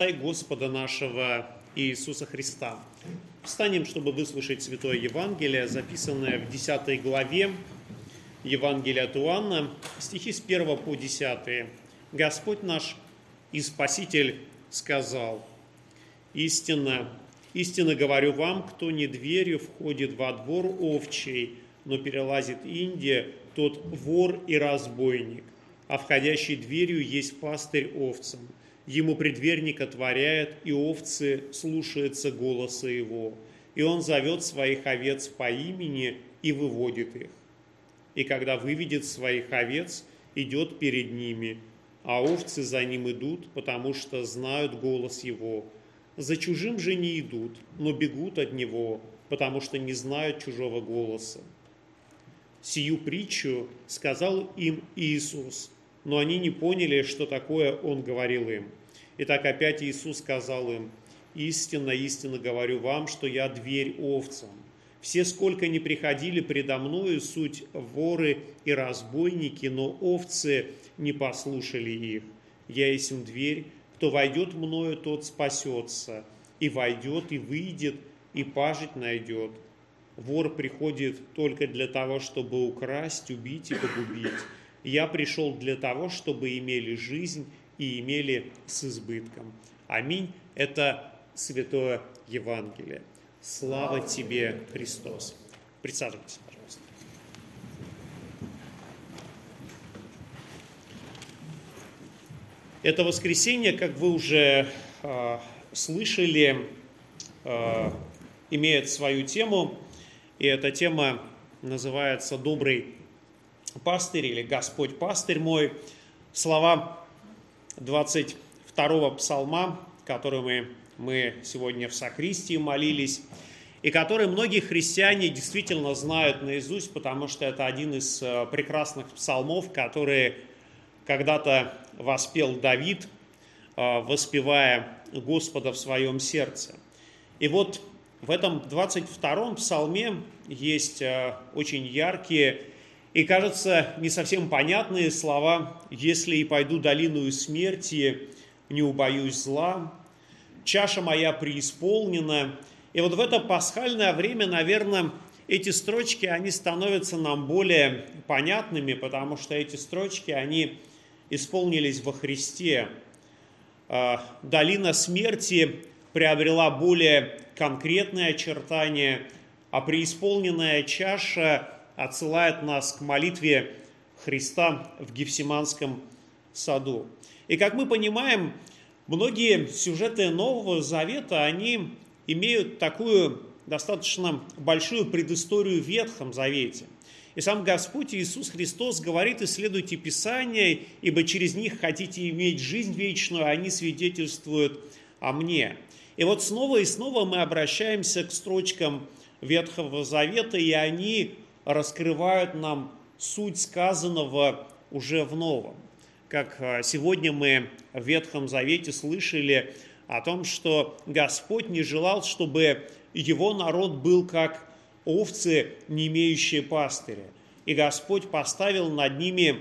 Господа нашего Иисуса Христа. Встанем, чтобы выслушать Святое Евангелие, записанное в 10 главе Евангелия от Иоанна, стихи с 1 по 10. Господь наш и Спаситель сказал, «Истинно, истинно говорю вам, кто не дверью входит во двор овчий, но перелазит Индия, тот вор и разбойник, а входящий дверью есть пастырь овцам» ему предверник отворяет, и овцы слушаются голоса его. И он зовет своих овец по имени и выводит их. И когда выведет своих овец, идет перед ними, а овцы за ним идут, потому что знают голос его. За чужим же не идут, но бегут от него, потому что не знают чужого голоса. Сию притчу сказал им Иисус, но они не поняли, что такое Он говорил им. Итак, опять Иисус сказал им, «Истинно, истинно говорю вам, что я дверь овцам. Все, сколько не приходили предо мною, суть воры и разбойники, но овцы не послушали их. Я есть им дверь, кто войдет мною, тот спасется, и войдет, и выйдет, и пажить найдет. Вор приходит только для того, чтобы украсть, убить и погубить. Я пришел для того, чтобы имели жизнь и имели с избытком. Аминь. Это Святое Евангелие. Слава тебе, Христос. Присаживайтесь, пожалуйста. Это воскресенье, как вы уже э, слышали, э, имеет свою тему, и эта тема называется «Добрый пастырь» или «Господь пастырь мой». Слова 22 псалма, который мы, мы сегодня в Сокристии молились, и который многие христиане действительно знают наизусть, потому что это один из э, прекрасных псалмов, которые когда-то воспел Давид, э, воспевая Господа в своем сердце. И вот в этом 22-м псалме есть э, очень яркие и, кажется, не совсем понятные слова «Если и пойду долину смерти, не убоюсь зла, чаша моя преисполнена». И вот в это пасхальное время, наверное, эти строчки, они становятся нам более понятными, потому что эти строчки, они исполнились во Христе. А, долина смерти приобрела более конкретные очертания, а преисполненная чаша – отсылает нас к молитве Христа в Гефсиманском саду. И как мы понимаем, многие сюжеты Нового Завета, они имеют такую достаточно большую предысторию в Ветхом Завете. И сам Господь Иисус Христос говорит, исследуйте Писания, ибо через них хотите иметь жизнь вечную, а они свидетельствуют о мне. И вот снова и снова мы обращаемся к строчкам Ветхого Завета, и они раскрывают нам суть сказанного уже в Новом. Как а, сегодня мы в Ветхом Завете слышали о том, что Господь не желал, чтобы его народ был как овцы, не имеющие пастыря. И Господь поставил над ними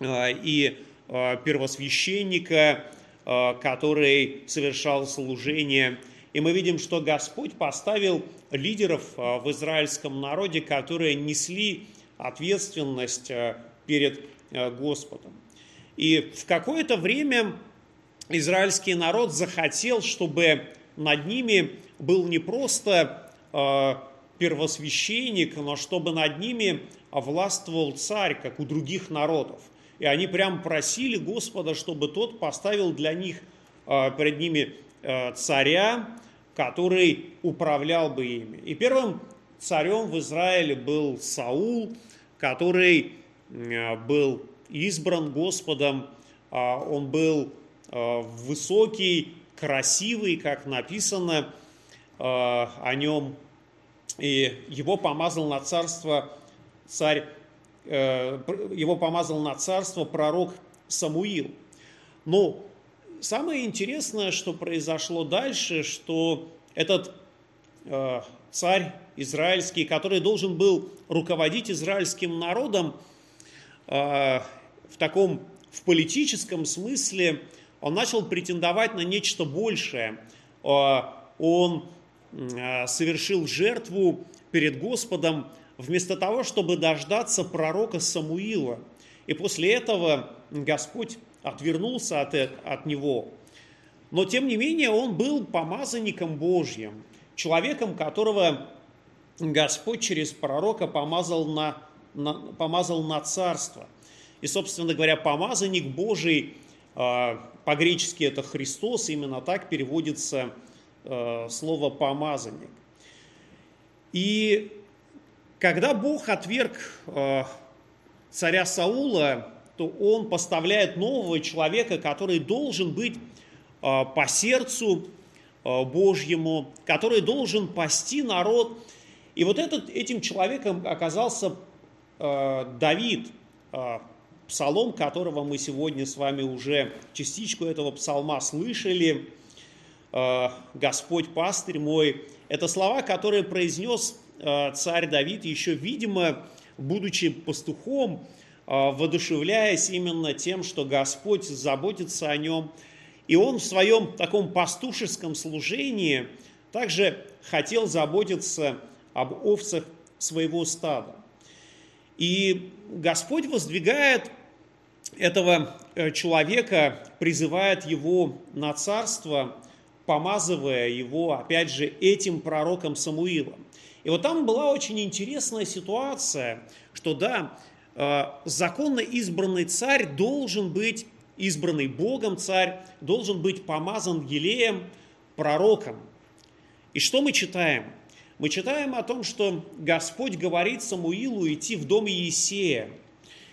а, и а, первосвященника, который совершал служение. И мы видим, что Господь поставил лидеров а, в израильском народе, которые несли ответственность а, перед а, Господом. И в какое-то время израильский народ захотел, чтобы над ними был не просто первосвященник, но чтобы над ними властвовал царь, как у других народов. И они прям просили Господа, чтобы тот поставил для них, перед ними царя, который управлял бы ими. И первым царем в Израиле был Саул, который э, был избран Господом, а, он был э, высокий, красивый, как написано э, о нем, и его помазал на царство царь, его помазал на царство пророк Самуил. Но самое интересное, что произошло дальше, что этот э, царь израильский, который должен был руководить израильским народом э, в таком в политическом смысле, он начал претендовать на нечто большее. Он совершил жертву перед Господом вместо того, чтобы дождаться пророка Самуила. И после этого Господь отвернулся от, от него. Но тем не менее он был помазанником Божьим, человеком, которого Господь через пророка помазал на, на, помазал на царство. И, собственно говоря, помазанник Божий, э, по-гречески это Христос, именно так переводится э, слово помазанник. И когда Бог отверг э, царя Саула, то он поставляет нового человека, который должен быть э, по сердцу э, Божьему, который должен пасти народ. И вот этот, этим человеком оказался Давид, псалом которого мы сегодня с вами уже частичку этого псалма слышали. «Господь пастырь мой» – это слова, которые произнес царь Давид еще, видимо, будучи пастухом, воодушевляясь именно тем, что Господь заботится о нем. И он в своем таком пастушеском служении также хотел заботиться об овцах своего стада. И Господь воздвигает этого э, человека, призывает его на царство, помазывая его, опять же, этим пророком Самуилом. И вот там была очень интересная ситуация, что да, законно избранный царь должен быть, избранный Богом царь, должен быть помазан Елеем, пророком. И что мы читаем? Мы читаем о том, что Господь говорит Самуилу идти в дом Иисея.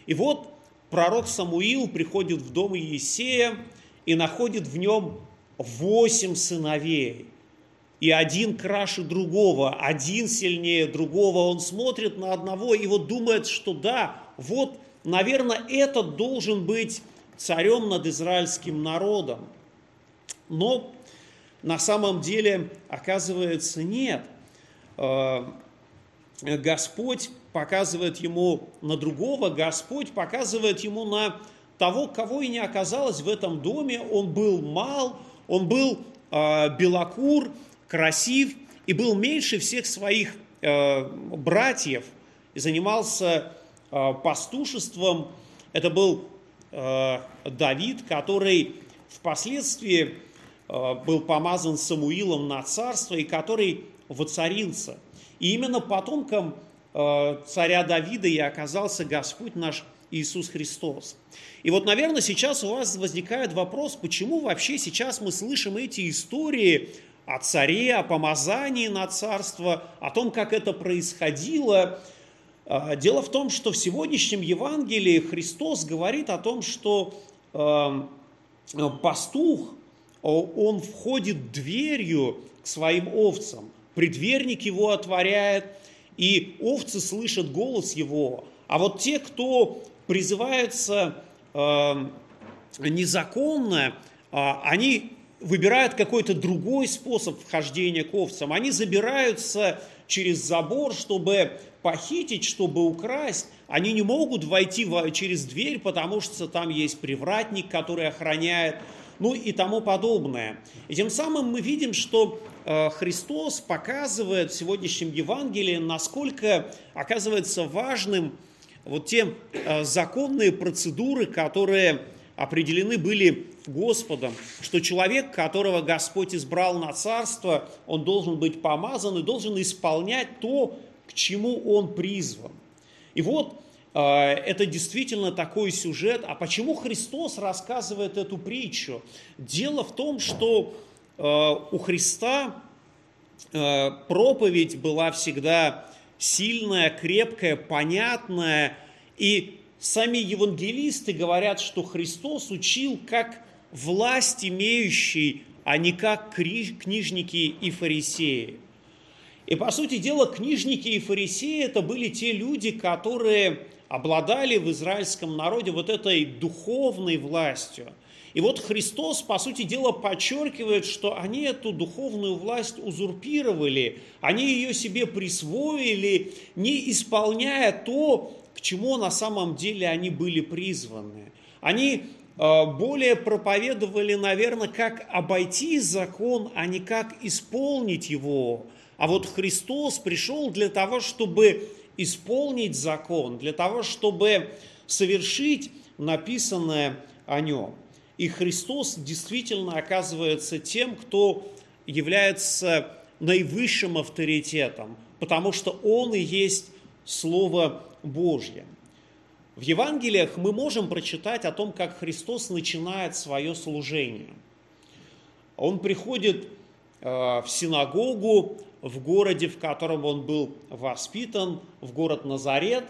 И вот пророк Самуил приходит в дом Иисея и находит в нем восемь сыновей – и один краше другого, один сильнее другого. Он смотрит на одного и вот думает, что да, вот, наверное, этот должен быть царем над израильским народом. Но на самом деле, оказывается, нет. Э, Господь показывает ему на другого, Господь показывает ему на того, кого и не оказалось в этом доме. Он был мал, он был э, белокур, красив и был меньше всех своих э, братьев и занимался э, пастушеством. Это был э, Давид, который впоследствии э, был помазан Самуилом на царство и который воцарился. И именно потомком э, царя Давида и оказался Господь наш Иисус Христос. И вот, наверное, сейчас у вас возникает вопрос, почему вообще сейчас мы слышим эти истории о царе, о помазании на царство, о том, как это происходило. А, дело в том, что в сегодняшнем Евангелии Христос говорит о том, что эм, пастух, он входит дверью к своим овцам, предверник его отворяет, и овцы слышат голос его. А вот те, кто призываются эм, незаконно, а, они выбирают какой-то другой способ вхождения к овцам. Они забираются через забор, чтобы похитить, чтобы украсть. Они не могут войти через дверь, потому что там есть привратник, который охраняет, ну и тому подобное. И тем самым мы видим, что э, Христос показывает в сегодняшнем Евангелии, насколько оказывается важным вот те э, законные процедуры, которые определены были Господом, что человек, которого Господь избрал на царство, он должен быть помазан и должен исполнять то, к чему он призван. И вот э, это действительно такой сюжет. А почему Христос рассказывает эту притчу? Дело в том, что э, у Христа э, проповедь была всегда сильная, крепкая, понятная. И сами евангелисты говорят, что Христос учил как власть имеющий, а не как книжники и фарисеи. И, по сути дела, книжники и фарисеи – это были те люди, которые обладали в израильском народе вот этой духовной властью. И вот Христос, по сути дела, подчеркивает, что они эту духовную власть узурпировали, они ее себе присвоили, не исполняя то, к чему на самом деле они были призваны. Они э, более проповедовали, наверное, как обойти закон, а не как исполнить его. А вот Христос пришел для того, чтобы исполнить закон, для того, чтобы совершить написанное о нем. И Христос действительно оказывается тем, кто является наивысшим авторитетом, потому что Он и есть Слово Божье. В Евангелиях мы можем прочитать о том, как Христос начинает свое служение. Он приходит э, в синагогу в городе, в котором он был воспитан, в город Назарет.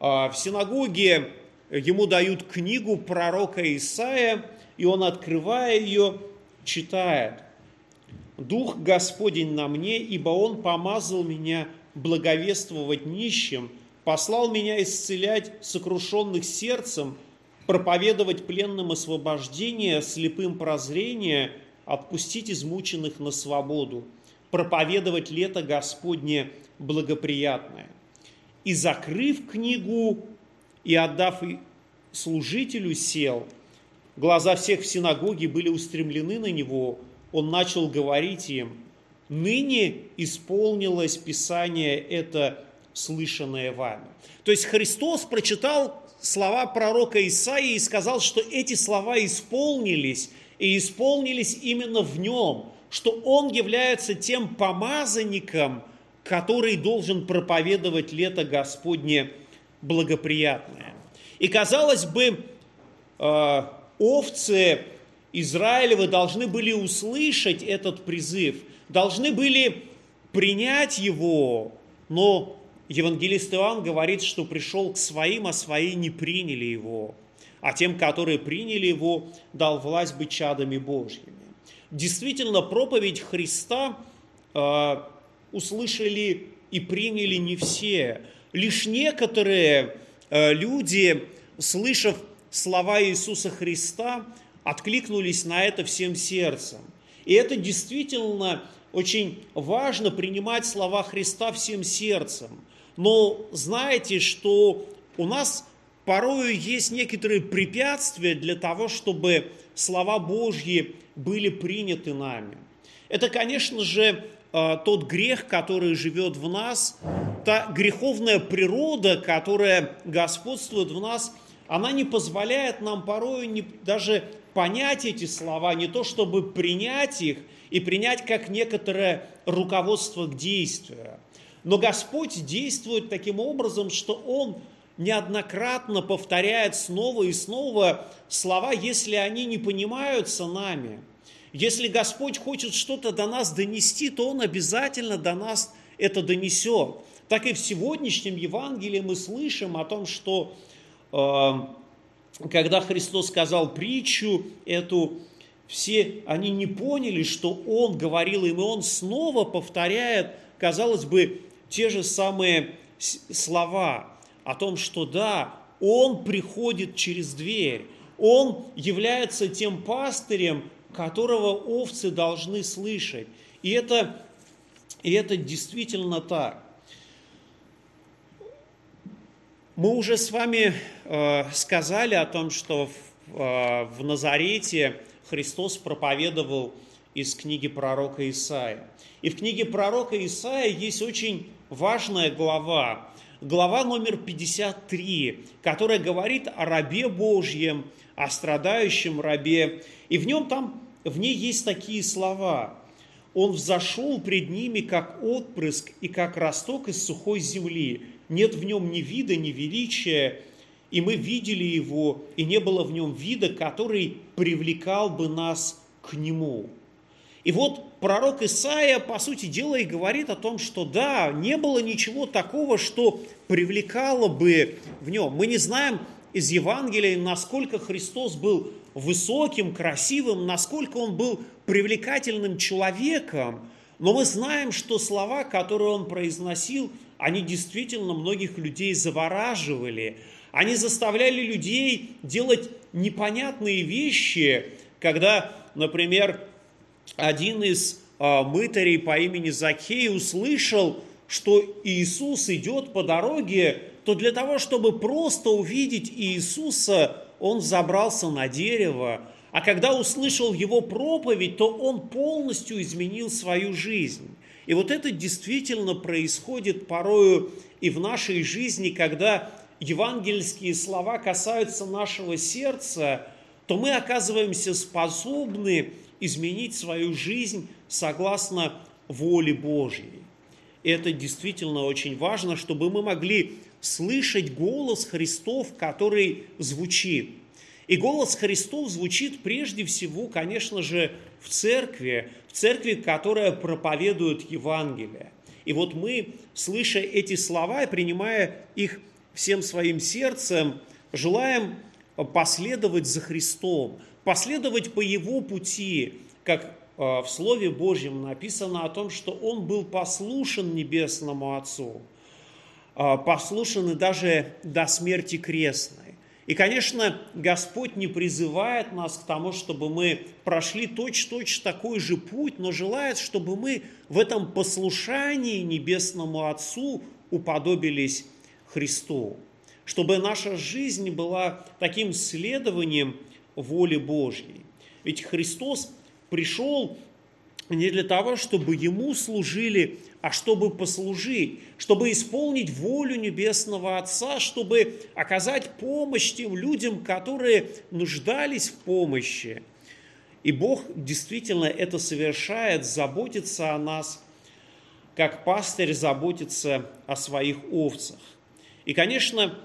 Э, в синагоге ему дают книгу пророка Исаия, и он, открывая ее, читает. «Дух Господень на мне, ибо Он помазал меня благовествовать нищим, послал меня исцелять сокрушенных сердцем, проповедовать пленным освобождение, слепым прозрение, отпустить измученных на свободу, проповедовать лето Господне благоприятное». И закрыв книгу, и отдав служителю сел, глаза всех в синагоге были устремлены на него, он начал говорить им, ныне исполнилось Писание это, слышанное вами. То есть Христос прочитал слова пророка Исаии и сказал, что эти слова исполнились, и исполнились именно в нем, что он является тем помазанником, который должен проповедовать лето Господне благоприятное. И казалось бы, э, овцы Израилевы должны были услышать этот призыв, должны были принять его, но евангелист Иоанн говорит, что пришел к своим, а свои не приняли его, а тем, которые приняли его, дал власть быть чадами Божьими. Действительно, проповедь Христа э, услышали и приняли не все, Лишь некоторые э, люди, слышав слова Иисуса Христа, откликнулись на это всем сердцем. И это действительно очень важно принимать слова Христа всем сердцем. Но знаете, что у нас порою есть некоторые препятствия для того, чтобы слова Божьи были приняты нами. Это, конечно же, Э, тот грех, который живет в нас, та греховная природа, которая господствует в нас, она не позволяет нам порой не, даже понять эти слова, не то чтобы принять их и принять как некоторое руководство к действию. Но Господь действует таким образом, что Он неоднократно повторяет снова и снова слова, если они не понимаются нами – если Господь хочет что-то до нас донести, то Он обязательно до нас это донесет. Так и в сегодняшнем Евангелии мы слышим о том, что э, когда Христос сказал притчу эту, все они не поняли, что Он говорил им, и Он снова повторяет, казалось бы, те же самые слова о том, что да, Он приходит через дверь, Он является тем пастырем, которого овцы должны слышать. И это, и это действительно так. Мы уже с вами э, сказали о том, что в, э, в Назарете Христос проповедовал из книги пророка Исаия. И в книге пророка Исаия есть очень важная глава, глава номер 53, которая говорит о рабе Божьем, о страдающем рабе. И в нем там в ней есть такие слова. Он взошел пред ними, как отпрыск и как росток из сухой земли. Нет в нем ни вида, ни величия, и мы видели его, и не было в нем вида, который привлекал бы нас к нему. И вот пророк Исаия, по сути дела, и говорит о том, что да, не было ничего такого, что привлекало бы в нем. Мы не знаем из Евангелия, насколько Христос был высоким, красивым, насколько он был привлекательным человеком, но мы знаем, что слова, которые он произносил, они действительно многих людей завораживали. Они заставляли людей делать непонятные вещи, когда, например, один из а, мытарей по имени Закей услышал, что Иисус идет по дороге, то для того, чтобы просто увидеть Иисуса, он забрался на дерево, а когда услышал его проповедь, то он полностью изменил свою жизнь. И вот это действительно происходит порою и в нашей жизни, когда евангельские слова касаются нашего сердца, то мы оказываемся способны изменить свою жизнь согласно воле Божьей. Это действительно очень важно, чтобы мы могли слышать голос Христов, который звучит. И голос Христов звучит прежде всего, конечно же, в церкви, в церкви, которая проповедует Евангелие. И вот мы, слыша эти слова и принимая их всем своим сердцем, желаем последовать за Христом, последовать по Его пути, как э, в Слове Божьем написано о том, что Он был послушен Небесному Отцу, э, послушан и даже до смерти крестной. И, конечно, Господь не призывает нас к тому, чтобы мы прошли точь-точь такой же путь, но желает, чтобы мы в этом послушании Небесному Отцу уподобились Христу, чтобы наша жизнь была таким следованием воли Божьей. Ведь Христос пришел не для того, чтобы Ему служили а чтобы послужить, чтобы исполнить волю Небесного Отца, чтобы оказать помощь тем людям, которые нуждались в помощи. И Бог действительно это совершает, заботится о нас, как пастырь заботится о своих овцах. И, конечно,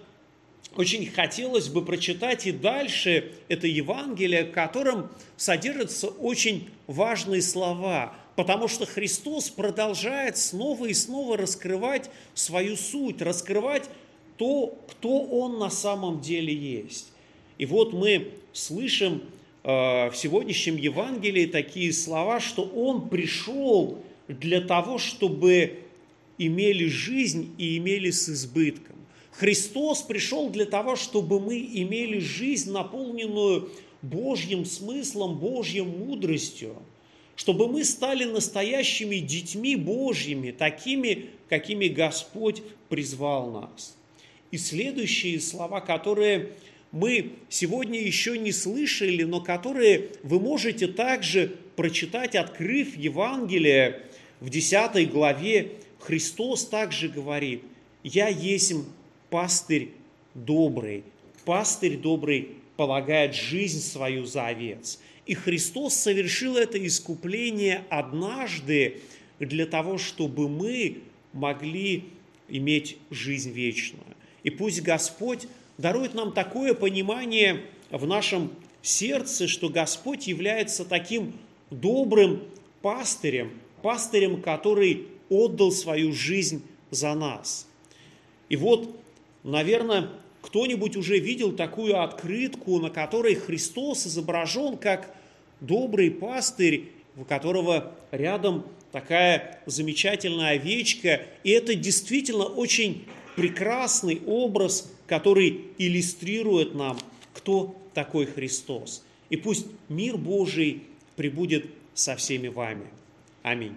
очень хотелось бы прочитать и дальше это Евангелие, в котором содержатся очень важные слова – потому что Христос продолжает снова и снова раскрывать свою суть, раскрывать то, кто Он на самом деле есть. И вот мы слышим э, в сегодняшнем Евангелии такие слова, что Он пришел для того, чтобы имели жизнь и имели с избытком. Христос пришел для того, чтобы мы имели жизнь, наполненную Божьим смыслом, Божьей мудростью – чтобы мы стали настоящими детьми Божьими, такими, какими Господь призвал нас. И следующие слова, которые мы сегодня еще не слышали, но которые вы можете также прочитать, открыв Евангелие в 10 главе, Христос также говорит, «Я есть пастырь добрый, пастырь добрый полагает жизнь свою за овец». И Христос совершил это искупление однажды для того, чтобы мы могли иметь жизнь вечную. И пусть Господь дарует нам такое понимание в нашем сердце, что Господь является таким добрым пастырем, пастырем, который отдал свою жизнь за нас. И вот, наверное, кто-нибудь уже видел такую открытку, на которой Христос изображен как добрый пастырь, у которого рядом такая замечательная овечка. И это действительно очень прекрасный образ, который иллюстрирует нам, кто такой Христос. И пусть мир Божий пребудет со всеми вами. Аминь.